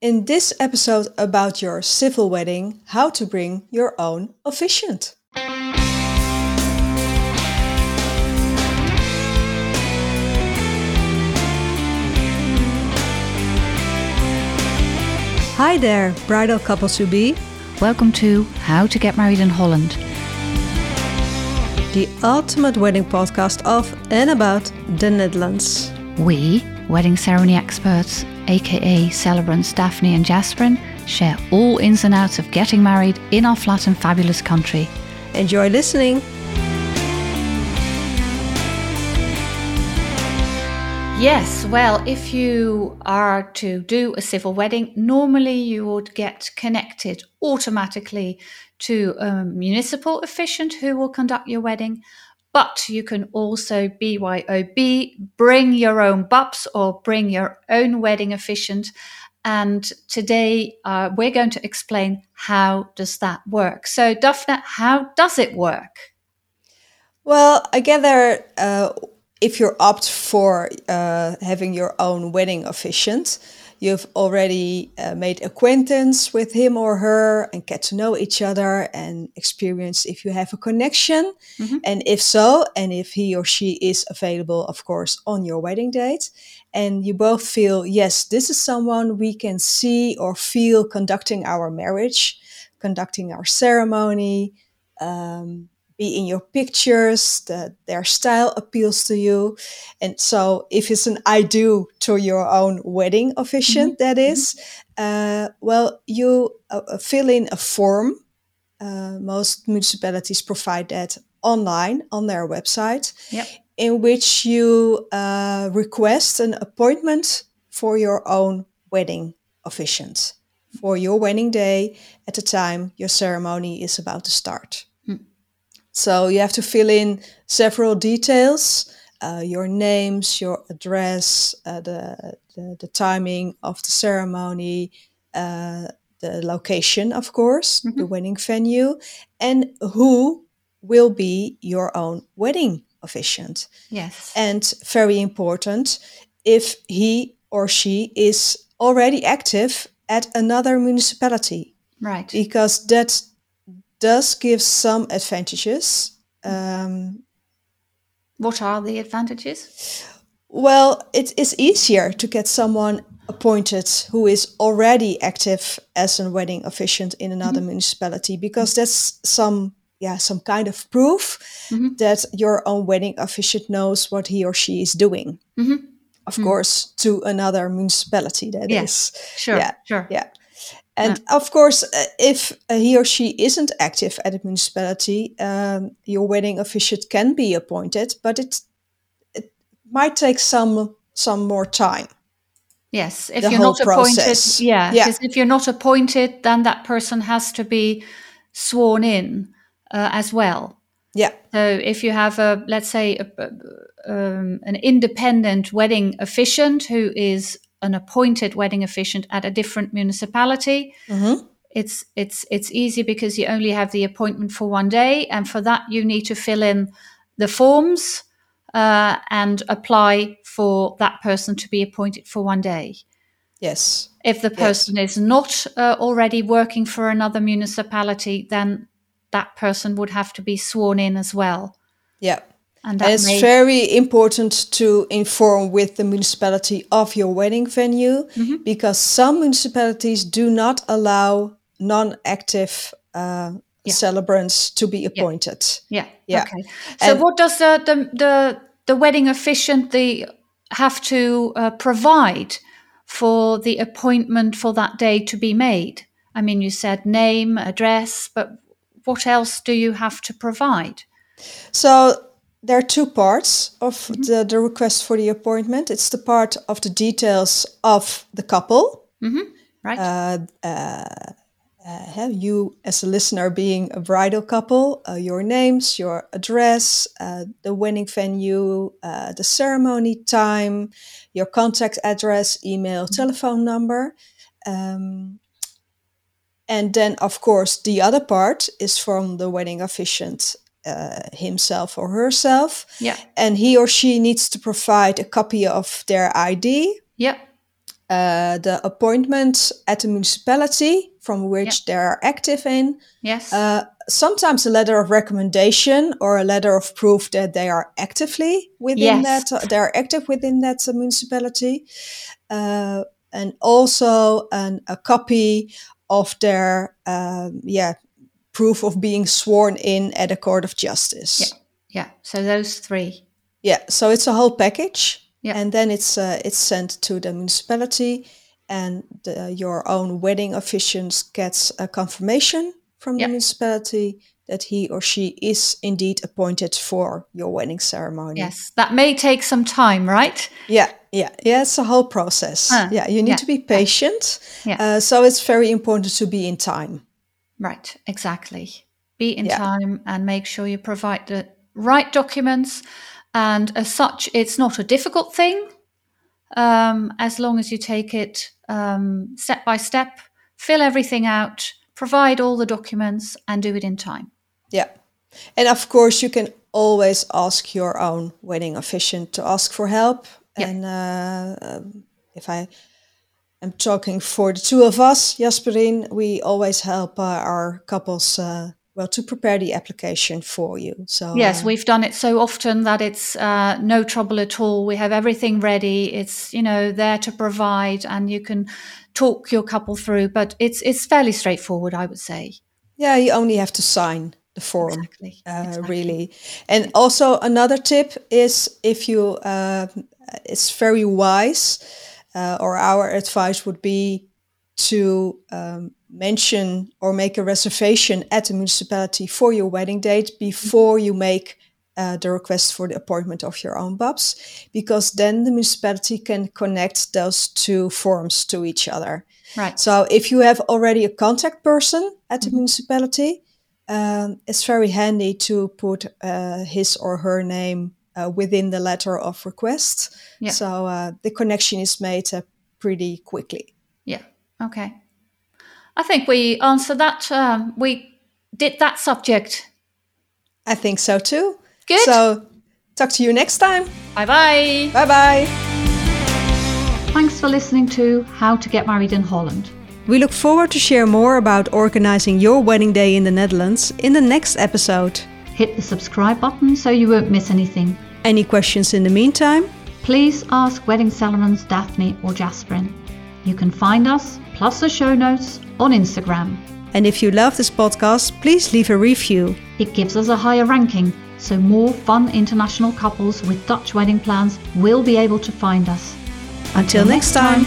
In this episode about your civil wedding, how to bring your own officiant. Hi there, bridal couples to be. Welcome to How to Get Married in Holland, the ultimate wedding podcast of and about the Netherlands. We, wedding ceremony experts, aka celebrants Daphne and Jasperin, share all ins and outs of getting married in our flat and fabulous country. Enjoy listening. Yes, well, if you are to do a civil wedding, normally you would get connected automatically to a municipal officiant who will conduct your wedding. But you can also BYOB, bring your own BABS or bring your own wedding officiant. And today uh, we're going to explain how does that work. So, Daphne, how does it work? Well, I gather uh, if you opt for uh, having your own wedding officiant, you've already uh, made acquaintance with him or her and get to know each other and experience if you have a connection. Mm-hmm. And if so, and if he or she is available, of course, on your wedding date, and you both feel, yes, this is someone we can see or feel conducting our marriage, conducting our ceremony. Um, be in your pictures, that their style appeals to you. And so, if it's an I do to your own wedding officiant, mm-hmm. that mm-hmm. uh, well, you uh, uh, fill in a form. Uh, most municipalities provide that online on their website, yep. in which you uh, request an appointment for your own wedding officiant for your wedding day at the time your ceremony is about to start. So you have to fill in several details, uh, your names, your address, uh, the, the, the timing of the ceremony, uh, the location, of course, mm-hmm. the wedding venue, and who will be your own wedding officiant. Yes. And very important, if he or she is already active at another municipality. Right. Because that does give some advantages. Um, what are the advantages? Well, it is easier to get someone appointed who is already active as a wedding officiant in another mm-hmm. municipality because that's some yeah some kind of proof mm-hmm. that your own wedding officiant knows what he or she is doing. Mm-hmm. Of mm-hmm. course, to another municipality. That yes, is. sure, yeah, sure, yeah. And yeah. of course, uh, if uh, he or she isn't active at a municipality, um, your wedding officiant can be appointed, but it it might take some some more time. Yes, if you're not process. appointed, yeah, yeah. if you're not appointed, then that person has to be sworn in uh, as well. Yeah. So if you have a, let's say, a, um, an independent wedding officiant who is an appointed wedding officiant at a different municipality. Mm-hmm. It's it's it's easy because you only have the appointment for one day, and for that you need to fill in the forms uh, and apply for that person to be appointed for one day. Yes. If the person yes. is not uh, already working for another municipality, then that person would have to be sworn in as well. Yeah. And, and it's very important to inform with the municipality of your wedding venue mm-hmm. because some municipalities do not allow non-active uh, yeah. celebrants to be appointed. Yeah. Yeah. Okay. So and what does the, the the the wedding officiant the have to uh, provide for the appointment for that day to be made? I mean, you said name, address, but what else do you have to provide? So there are two parts of mm-hmm. the, the request for the appointment. It's the part of the details of the couple. Mm-hmm. Right. Uh, uh, uh, you, as a listener, being a bridal couple, uh, your names, your address, uh, the wedding venue, uh, the ceremony time, your contact address, email, mm-hmm. telephone number. Um, and then, of course, the other part is from the wedding officiant uh, himself or herself. Yeah. And he or she needs to provide a copy of their ID. Yeah. uh, the appointment at the municipality from which they are active in. Yes. Uh, sometimes a letter of recommendation or a letter of proof that they are actively within Yes. that. They are active within that uh, municipality, uh, and also an, a copy of their um, yeah proof of being sworn in at a court of justice. Yeah. yeah. So those three. Yeah, so it's a whole package, Yeah. and then it's uh, it's sent to the municipality, and the, your own wedding officiant gets a confirmation from Yeah. the municipality that he or she is indeed appointed for your wedding ceremony. Yes. That may take some time, right? Yeah, yeah, yeah. It's a whole process. Huh, Yeah, you need yeah, to be patient. Yeah. Uh, so it's very important to be in time. Right, exactly. Be in Yeah. time and make sure you provide the right documents. And as such, it's not a difficult thing um, as long as you take it um, step by step, fill everything out, provide all the documents, and do it in time. Yeah. And of course, you can always ask your own wedding officiant to ask for help. Yeah. And uh, um, if I am talking for the two of us, Jasperin, we always help uh, our couples, uh, well, to prepare the application for you. So Yes, uh, we've done it so often that it's uh, no trouble at all. We have everything ready. It's you know there to provide, and you can talk your couple through. But it's it's fairly straightforward, I would say. yeah, you only have to sign the form. Exactly. uh, exactly. really. And also another tip is if you, uh, it's very wise, uh, or our advice would be to um, mention or make a reservation at the municipality for your wedding date before you make uh, the request for the appointment of your own babs, because then the municipality can connect those two forms to each other. Right. So if you have already a contact person at the municipality, um, it's very handy to put uh, his or her name uh, within the letter of request. Yeah. So uh, the connection is made uh, pretty quickly. Yeah. Okay. I think we answered that. Um, we did that subject. I think so too. Good. So talk to you next time. bye bye. Bye bye. Thanks for listening to How to Get Married in Holland. We look forward to share more about organizing your wedding day in the Netherlands in the next episode. Hit the subscribe button so you won't miss anything. Any questions in the meantime? Please ask Wedding Celebrants Daphne or Jasperin. You can find us, plus the show notes, on Instagram. And if you love this podcast, please leave a review. It gives us a higher ranking, so more fun international couples with Dutch wedding plans will be able to find us. Until next time.